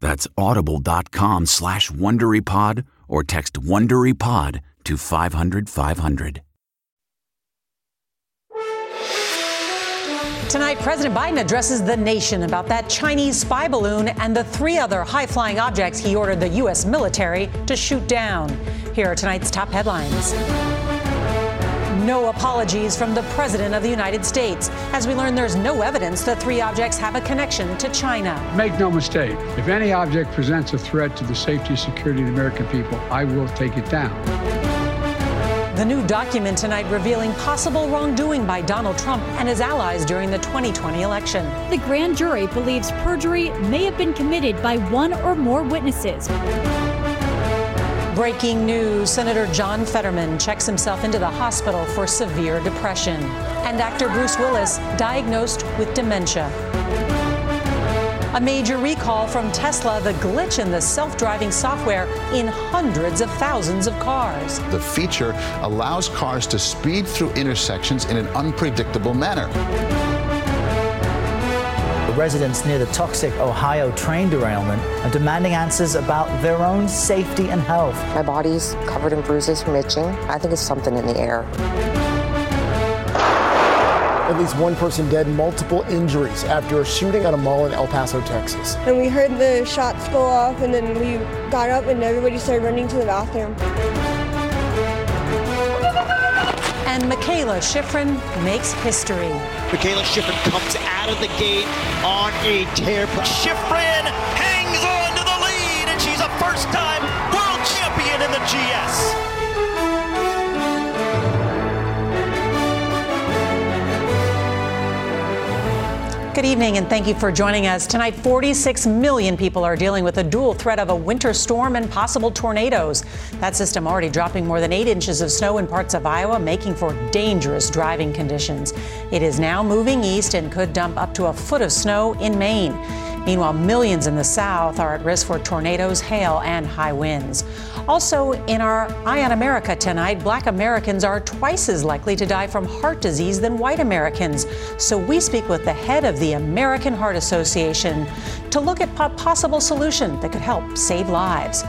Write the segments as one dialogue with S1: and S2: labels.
S1: That's audible.com slash WonderyPod or text WonderyPod to 500 500.
S2: Tonight, President Biden addresses the nation about that Chinese spy balloon and the three other high flying objects he ordered the U.S. military to shoot down. Here are tonight's top headlines. No apologies from the President of the United States. As we learn, there's no evidence the three objects have a connection to China.
S3: Make no mistake, if any object presents a threat to the safety and security of the American people, I will take it down.
S2: The new document tonight revealing possible wrongdoing by Donald Trump and his allies during the 2020 election.
S4: The grand jury believes perjury may have been committed by one or more witnesses.
S2: Breaking news Senator John Fetterman checks himself into the hospital for severe depression. And actor Bruce Willis diagnosed with dementia. A major recall from Tesla, the glitch in the self driving software in hundreds of thousands of cars.
S5: The feature allows cars to speed through intersections in an unpredictable manner.
S6: Residents near the toxic Ohio train derailment are demanding answers about their own safety and health.
S7: My body's covered in bruises from itching. I think it's something in the air.
S8: At least one person dead, multiple injuries after a shooting at a mall in El Paso, Texas.
S9: And we heard the shots go off, and then we got up, and everybody started running to the bathroom.
S2: And Mikaela Shiffrin makes history.
S10: Mikaela Shiffrin comes out of the gate on a tear. Shiffrin
S2: Good evening and thank you for joining us. Tonight, 46 million people are dealing with a dual threat of a winter storm and possible tornadoes. That system already dropping more than eight inches of snow in parts of Iowa, making for dangerous driving conditions. It is now moving east and could dump up to a foot of snow in Maine. Meanwhile, millions in the south are at risk for tornadoes, hail, and high winds. Also, in our Eye on America tonight, black Americans are twice as likely to die from heart disease than white Americans. So we speak with the head of the American Heart Association to look at a possible solution that could help save lives.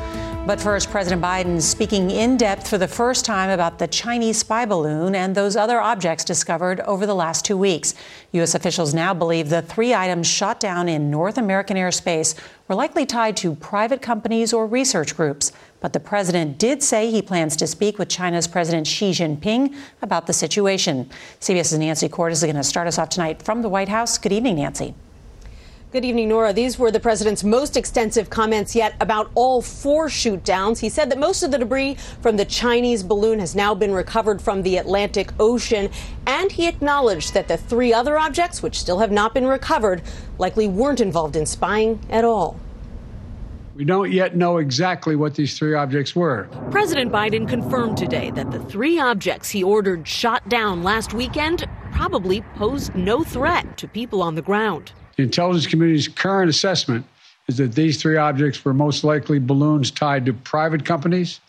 S2: But first, President Biden speaking in depth for the first time about the Chinese spy balloon and those other objects discovered over the last two weeks. U.S. officials now believe the three items shot down in North American airspace were likely tied to private companies or research groups. But the president did say he plans to speak with China's President Xi Jinping about the situation. CBS's Nancy Cordes is going to start us off tonight from the White House. Good evening, Nancy.
S11: Good evening, Norah. These were the president's most extensive comments yet about all four shoot downs. He said that most of the debris from the Chinese balloon has now been recovered from the Atlantic Ocean, and he acknowledged that the three other objects, which still have not been recovered, likely weren't involved in spying at all.
S3: We don't yet know exactly what these three objects were.
S12: President Biden confirmed today that the three objects he ordered shot down last weekend probably posed no threat to people on the ground.
S3: The intelligence community's current assessment is that these three objects were most likely balloons tied to private companies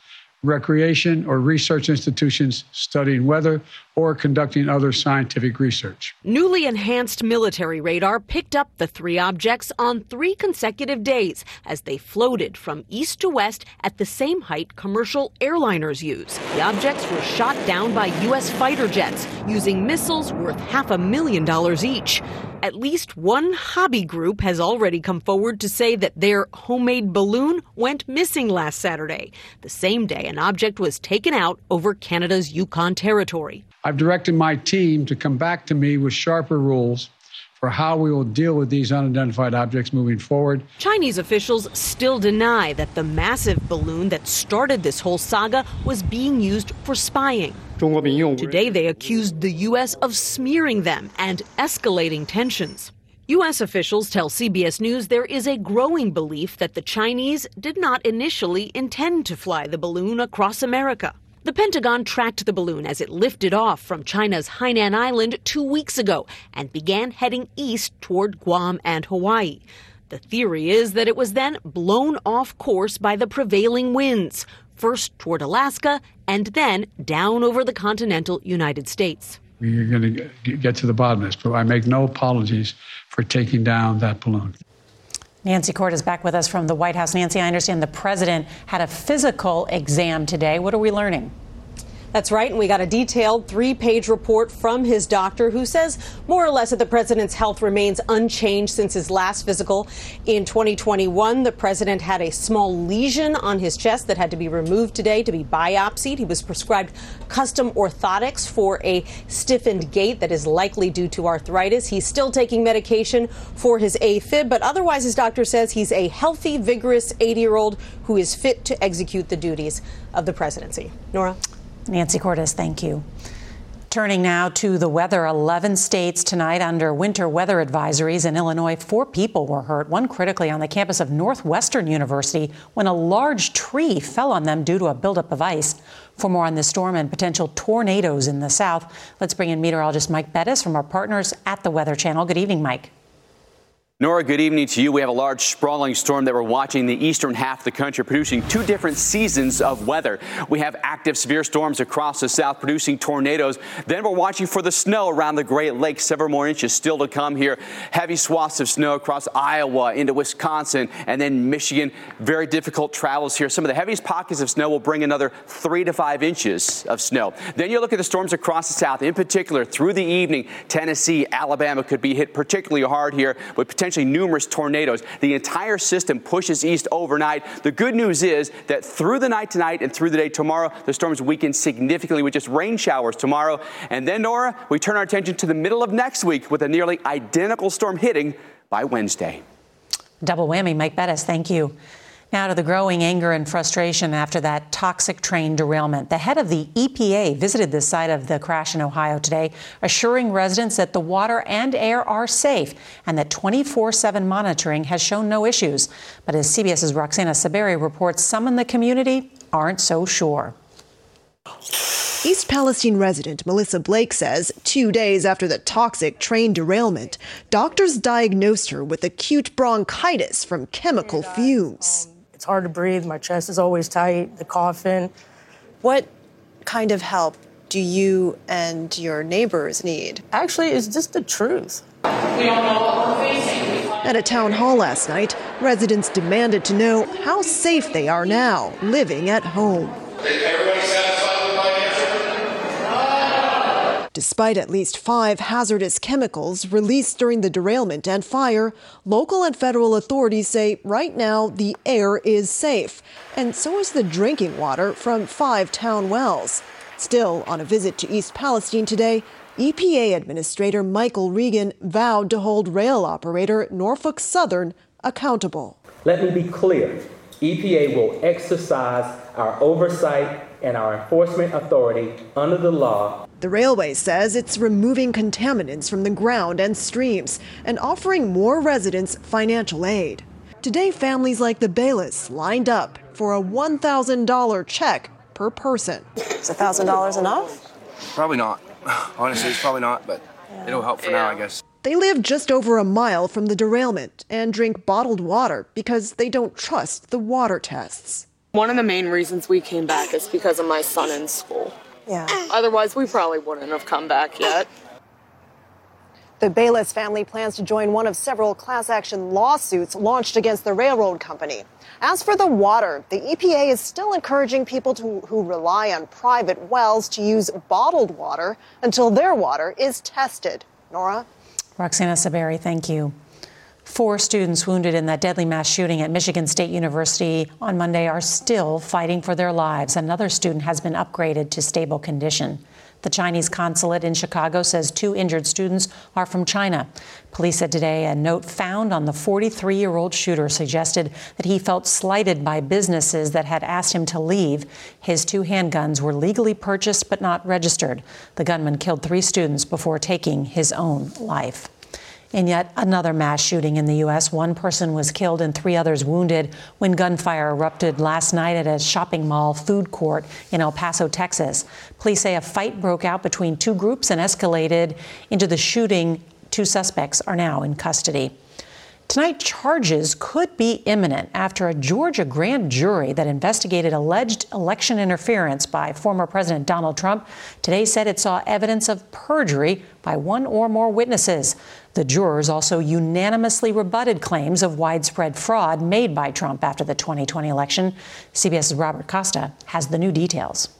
S3: recreation, or research institutions studying weather or conducting other scientific research.
S12: Newly enhanced military radar picked up the three objects on three consecutive days as they floated from east to west at the same height commercial airliners use. The objects were shot down by U.S. fighter jets using missiles worth half a million dollars each. At least one hobby group has already come forward to say that their homemade balloon went missing last Saturday, the same day an object was taken out over Canada's Yukon territory.
S3: I've directed my team to come back to me with sharper rules for how we will deal with these unidentified objects moving forward.
S12: Chinese officials still deny that the massive balloon that started this whole saga was being used for spying. Today, they accused the U.S. of smearing them and escalating tensions. U.S. officials tell CBS News there is a growing belief that the Chinese did not initially intend to fly the balloon across America. The Pentagon tracked the balloon as it lifted off from China's Hainan Island two weeks ago and began heading east toward Guam and Hawaii. The theory is that it was then blown off course by the prevailing winds, first toward Alaska and then down over the continental United States.
S3: We're going to get to the bottom of this, but I make no apologies for taking down that balloon.
S2: Nancy Cordes is back with us from the White House. Nancy, I understand the president had a physical exam today. What are we learning?
S11: That's right. And we got a detailed three page report from his doctor who says more or less that the president's health remains unchanged since his last physical in 2021. The president had a small lesion on his chest that had to be removed today to be biopsied. He was prescribed custom orthotics for a stiffened gait that is likely due to arthritis. He's still taking medication for his AFib, but otherwise, his doctor says he's a healthy, vigorous 80 year old who is fit to execute the duties of the presidency. Norah?
S2: Nancy Cordes, thank you. Turning now to the weather, 11 states tonight under winter weather advisories. In Illinois, four people were hurt, one critically on the campus of Northwestern University when a large tree fell on them due to a buildup of ice. For more on this storm and potential tornadoes in the south, let's bring in meteorologist Mike Bettes from our partners at the Weather Channel. Good evening, Mike.
S13: Norah, good evening to you. We have a large sprawling storm that we're watching the eastern half of the country, producing two different seasons of weather. We have active severe storms across the south, producing tornadoes. Then we're watching for the snow around the Great Lakes. Several more inches still to come here. Heavy swaths of snow across Iowa into Wisconsin and then Michigan. Very difficult travels here. Some of the heaviest pockets of snow will bring another three to five inches of snow. Then you look at the storms across the south, in particular through the evening. Tennessee, Alabama could be hit particularly hard here with potential potentially numerous tornadoes. The entire system pushes east overnight. The good news is that through the night tonight and through the day tomorrow, the storms weaken significantly with just rain showers tomorrow. And then, Norah, we turn our attention to the middle of next week with a nearly identical storm hitting by Wednesday.
S2: Double whammy, Mike Bettes. Thank you. Now to the growing anger and frustration after that toxic train derailment. The head of the EPA visited the site of the crash in Ohio today, assuring residents that the water and air are safe and that 24 7 monitoring has shown no issues. But as CBS's Roxana Saberi reports, some in the community aren't so sure.
S14: East Palestine resident Melissa Blake says two days after the toxic train derailment, doctors diagnosed her with acute bronchitis from chemical fumes.
S15: It's hard to breathe. My chest is always tight, the coughing.
S14: What kind of help do you and your neighbors need?
S15: Actually, it's just the truth.
S14: At a town hall last night, residents demanded to know how safe they are now living at home. Despite at least five hazardous chemicals released during the derailment and fire, local and federal authorities say right now the air is safe, and so is the drinking water from five town wells. Still, on a visit to East Palestine today, EPA Administrator Michael Regan vowed to hold rail operator Norfolk Southern accountable.
S16: Let me be clear EPA will exercise our oversight and our enforcement authority under the law.
S14: The railway says it's removing contaminants from the ground and streams and offering more residents financial aid. Today, families like the Bayless lined up for a $1,000 check per person.
S17: Is $1,000 enough?
S18: Probably not. Honestly, it's probably not, but it'll help for now, I guess.
S14: They live just over a mile from the derailment and drink bottled water because they don't trust the water tests.
S19: One of the main reasons we came back is because of my son in school.
S17: Yeah.
S19: Otherwise, we probably wouldn't have come back yet.
S14: The Bayless family plans to join one of several class action lawsuits launched against the railroad company. As for the water, the EPA is still encouraging people to, who rely on private wells to use bottled water until their water is tested. Norah?
S2: Roxana Saberi, thank you. Four students wounded in that deadly mass shooting at Michigan State University on Monday are still fighting for their lives. Another student has been upgraded to stable condition. The Chinese consulate in Chicago says two injured students are from China. Police said today a note found on the 43 year old shooter suggested that he felt slighted by businesses that had asked him to leave. His two handguns were legally purchased but not registered. The gunman killed three students before taking his own life. In yet another mass shooting in the U.S., one person was killed and three others wounded when gunfire erupted last night at a shopping mall food court in El Paso, Texas. Police say a fight broke out between two groups and escalated into the shooting. Two suspects are now in custody. Tonight, charges could be imminent after a Georgia grand jury that investigated alleged election interference by former President Donald Trump today said it saw evidence of perjury by one or more witnesses. The jurors also unanimously rebutted claims of widespread fraud made by Trump after the 2020 election. CBS's Robert Costa has the new details.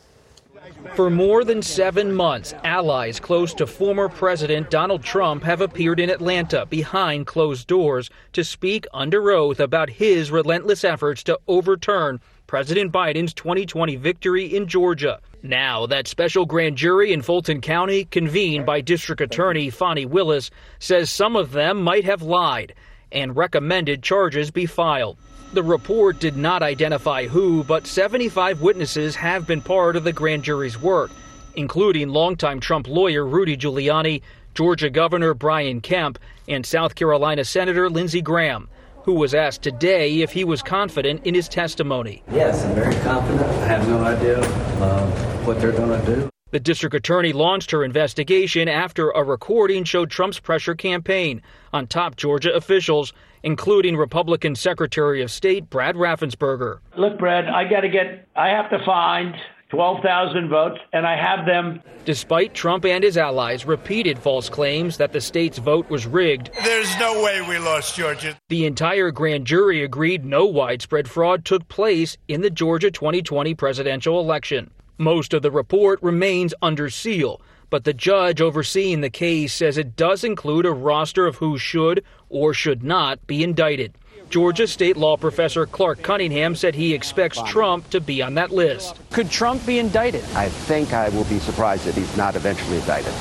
S20: For more than seven months, allies close to former President Donald Trump have appeared in Atlanta behind closed doors to speak under oath about his relentless efforts to overturn President Biden's 2020 victory in Georgia. Now, that special grand jury in Fulton County, convened by District Attorney Fani Willis, says some of them might have lied and recommended charges be filed. The report did not identify who, but 75 witnesses have been part of the grand jury's work, including longtime Trump lawyer Rudy Giuliani, Georgia Governor Brian Kemp, and South Carolina Senator Lindsey Graham, who was asked today if he was confident in his testimony.
S21: Yes, I'm very confident. I have no idea uh, what they're going to do.
S20: The district attorney launched her investigation after a recording showed Trump's pressure campaign on top Georgia officials, including Republican Secretary of State Brad Raffensperger.
S22: Look, Brad, I got to get, I have to find 12,000 votes, and I have them.
S20: Despite Trump and his allies' repeated false claims that the state's vote was rigged,
S23: there's no way we lost Georgia.
S20: The entire grand jury agreed no widespread fraud took place in the Georgia 2020 presidential election. Most of the report remains under seal, but the judge overseeing the case says it does include a roster of who should or should not be indicted. Georgia state law professor Clark Cunningham said he expects Trump to be on that list. Could Trump be indicted?
S24: I think I will be surprised that he's not eventually indicted.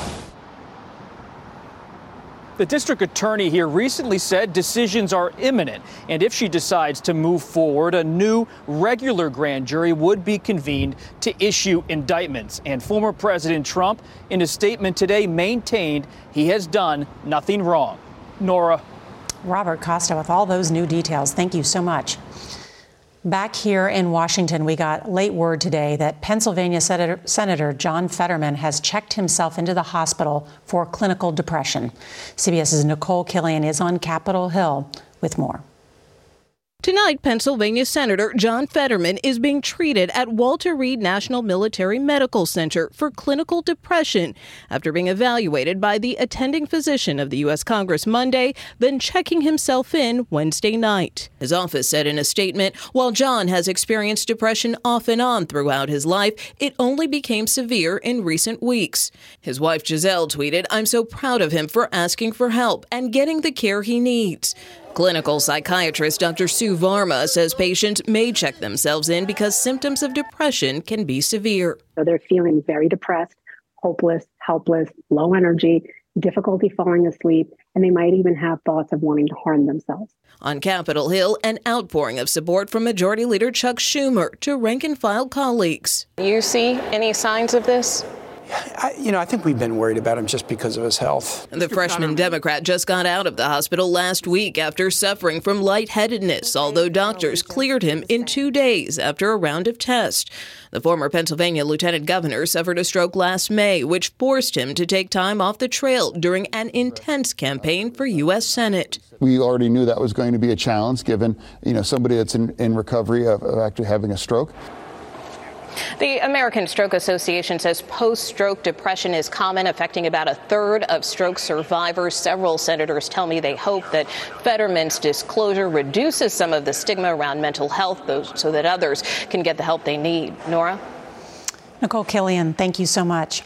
S20: The district attorney here recently said decisions are imminent, and if she decides to move forward, a new regular grand jury would be convened to issue indictments. And former President Trump, in a statement today, maintained he has done nothing wrong. Norah.
S2: Robert Costa with all those new details. Thank you so much. Back here in Washington, we got late word today that Pennsylvania Senator, Senator, John Fetterman has checked himself into the hospital for clinical depression. CBS's Nicole Killion is on Capitol Hill with more.
S25: Tonight, Pennsylvania Senator John Fetterman is being treated at Walter Reed National Military Medical Center for clinical depression after being evaluated by the attending physician of the U.S. Congress Monday, then checking himself in Wednesday night. His office said in a statement while John has experienced depression off and on throughout his life, it only became severe in recent weeks. His wife Gisele tweeted, I'm so proud of him for asking for help and getting the care he needs. Clinical psychiatrist Dr. Sue Varma says patients may check themselves in because symptoms of depression can be severe.
S26: So they're feeling very depressed, hopeless, helpless, low energy, difficulty falling asleep, and they might even have thoughts of wanting to harm themselves.
S25: On Capitol Hill, an outpouring of support from Majority Leader Chuck Schumer to rank and file colleagues.
S27: You see any signs of this?
S28: I, you know, I think we've been worried about him just because of his health.
S25: The freshman Democrat just got out of the hospital last week after suffering from lightheadedness, although doctors cleared him in two days after a round of tests. The former Pennsylvania lieutenant governor suffered a stroke last May, which forced him to take time off the trail during an intense campaign for U.S. Senate.
S29: We already knew that was going to be a challenge given, you know, somebody that's in, in recovery of, of actually having a stroke.
S30: The American Stroke Association says post stroke depression is common, affecting about a third of stroke survivors. Several senators tell me they hope that Fetterman's disclosure reduces some of the stigma around mental health so that others can get the help they need. Norah?
S2: Nicole Killion, thank you so much.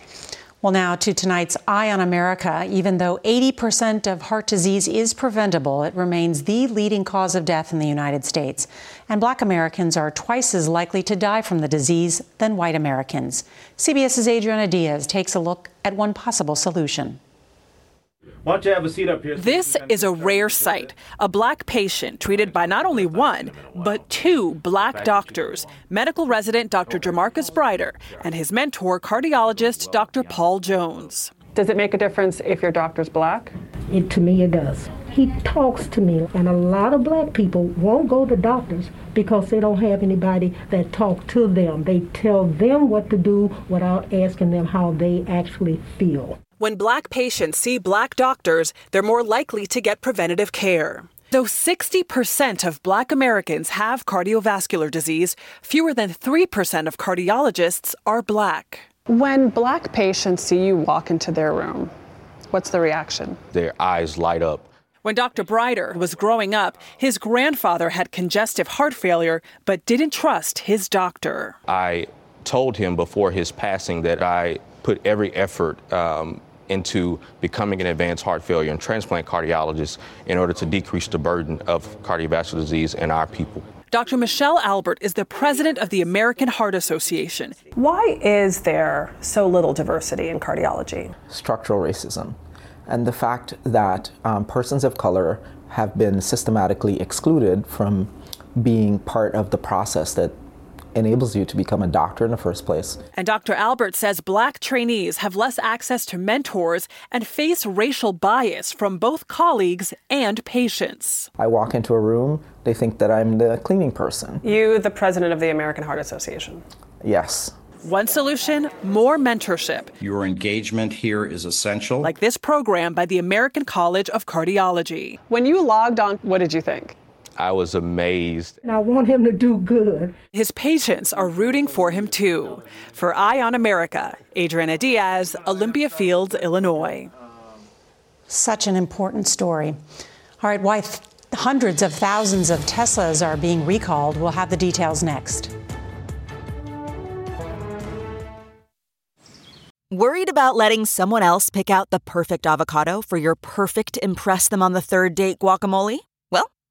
S2: Well, now to tonight's Eye on America. Even though 80% of heart disease is preventable, it remains the leading cause of death in the United States. And black Americans are twice as likely to die from the disease than white Americans. CBS's Adriana Diaz takes a look at one possible solution.
S31: Why don't you have a seat up here? This is a rare sight. A black patient treated by not only one, but two black doctors medical resident Dr. Jamarcus Brighter and his mentor, cardiologist Dr. Paul Jones.
S32: Does it make a difference if your doctor's black?
S33: It, to me, it does. He talks to me, and a lot of black people won't go to doctors because they don't have anybody that talk to them. They tell them what to do without asking them how they actually feel.
S31: When black patients see black doctors, they're more likely to get preventative care. Though 60% of black Americans have cardiovascular disease, fewer than 3% of cardiologists are black.
S32: When black patients see you walk into their room, what's the reaction?
S34: Their eyes light up.
S31: When Dr. Brighter was growing up, his grandfather had congestive heart failure but didn't trust his doctor.
S34: I told him before his passing that I put every effort um, into becoming an advanced heart failure and transplant cardiologist in order to decrease the burden of cardiovascular disease in our people.
S31: Dr. Michelle Albert is the president of the American Heart Association.
S32: Why is there so little diversity in cardiology?
S27: Structural racism and the fact that um, persons of color have been systematically excluded from being part of the process that enables you to become a doctor in the first place.
S31: And Dr. Albert says black trainees have less access to mentors and face racial bias from both colleagues and patients.
S27: I walk into a room, they think that I'm the cleaning person.
S32: You, the president of the American Heart Association?
S27: Yes.
S31: One solution more mentorship.
S35: Your engagement here is essential.
S31: Like this program by the American College of Cardiology.
S32: When you logged on, what did you think?
S34: I was amazed.
S33: And I want him to do good.
S31: His patients are rooting for him too. For Eye on America, Adriana Diaz, Olympia Fields, Illinois.
S2: Such an important story. All right, why th- hundreds of thousands of Teslas are being recalled. We'll have the details next.
S36: Worried about letting someone else pick out the perfect avocado for your perfect Impress Them on the Third Date guacamole?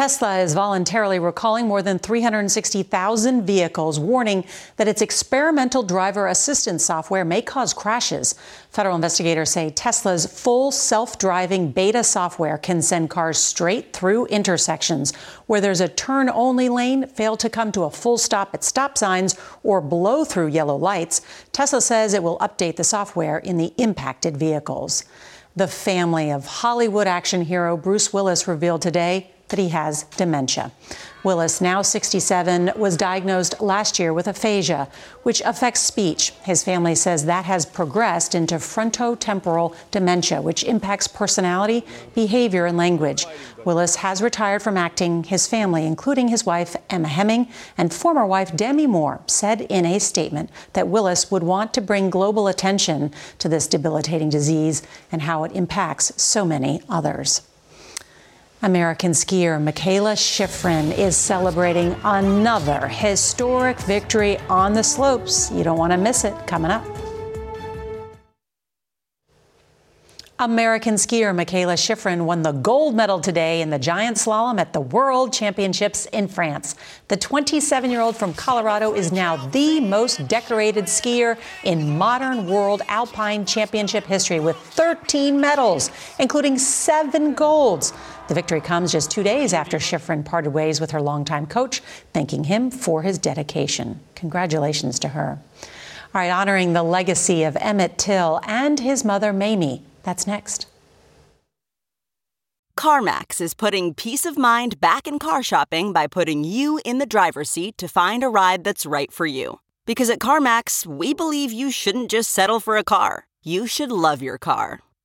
S2: Tesla is voluntarily recalling more than 360,000 vehicles, warning that its experimental driver assistance software may cause crashes. Federal investigators say Tesla's full self driving beta software can send cars straight through intersections where there's a turn only lane, fail to come to a full stop at stop signs, or blow through yellow lights. Tesla says it will update the software in the impacted vehicles. The family of Hollywood action hero Bruce Willis revealed today that he has dementia. Willis, now 67, was diagnosed last year with aphasia, which affects speech. His family says that has progressed into frontotemporal dementia, which impacts personality, behavior, and language. Willis has retired from acting. His family, including his wife, Emma Heming, and former wife, Demi Moore, said in a statement that Willis would want to bring global attention to this debilitating disease and how it impacts so many others. American skier Mikaela Shiffrin is celebrating another historic victory on the slopes. You don't want to miss it coming up. American skier Mikaela Shiffrin won the gold medal today in the giant slalom at the World Championships in France. The 27 year old from Colorado is now the most decorated skier in modern World Alpine Championship history with 13 medals, including seven golds. The victory comes just two days after Shiffrin parted ways with her longtime coach, thanking him for his dedication. Congratulations to her. All right, honoring the legacy of Emmett Till and his mother, Mamie. That's next.
S36: CarMax is putting peace of mind back in car shopping by putting you in the driver's seat to find a ride that's right for you. Because at CarMax, we believe you shouldn't just settle for a car, you should love your car.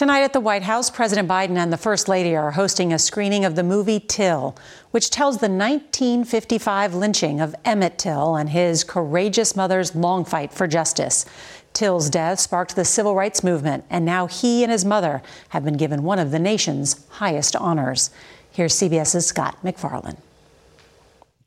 S2: Tonight at the White House, President Biden and the First Lady are hosting a screening of the movie Till, which tells the 1955 lynching of Emmett Till and his courageous mother's long fight for justice. Till's death sparked the civil rights movement, and now he and his mother have been given one of the nation's highest honors. Here's CBS's Scott MacFarlane.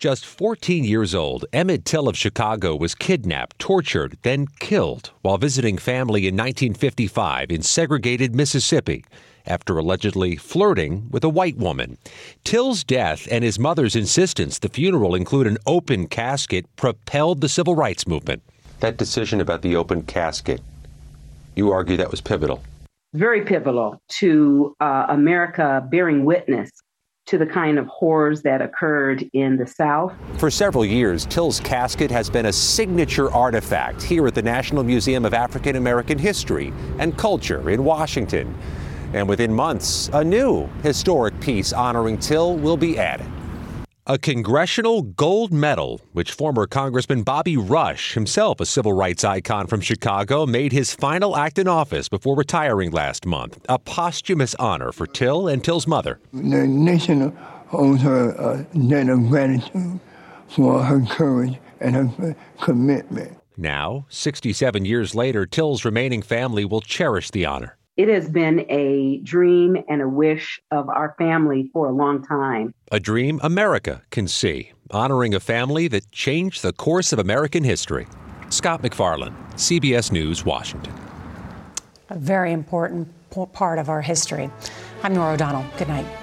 S37: Just 14 years old, Emmett Till of Chicago was kidnapped, tortured, then killed while visiting family in 1955 in segregated Mississippi after allegedly flirting with a white woman. Till's death and his mother's insistence the funeral include an open casket propelled the civil rights movement.
S34: That decision about the open casket, you argue that was pivotal.
S38: Very pivotal to uh, America bearing witness to the kind of horrors that occurred in the South.
S37: For several years, Till's casket has been a signature artifact here at the National Museum of African American History and Culture in Washington. And within months, a new historic piece honoring Till will be added. A congressional gold medal, which former Congressman Bobby Rush, himself a civil rights icon from Chicago, made his final act in office before retiring last month. A posthumous honor for Till and Till's mother.
S39: The nation owes her a debt of gratitude for her courage and her commitment.
S37: Now, 67 years later, Till's remaining family will cherish the honor.
S38: It has been a dream and a wish of our family for a long time.
S37: A dream America can see, honoring a family that changed the course of American history. Scott MacFarlane, CBS News, Washington.
S2: A very important part of our history. I'm Norah O'Donnell. Good night.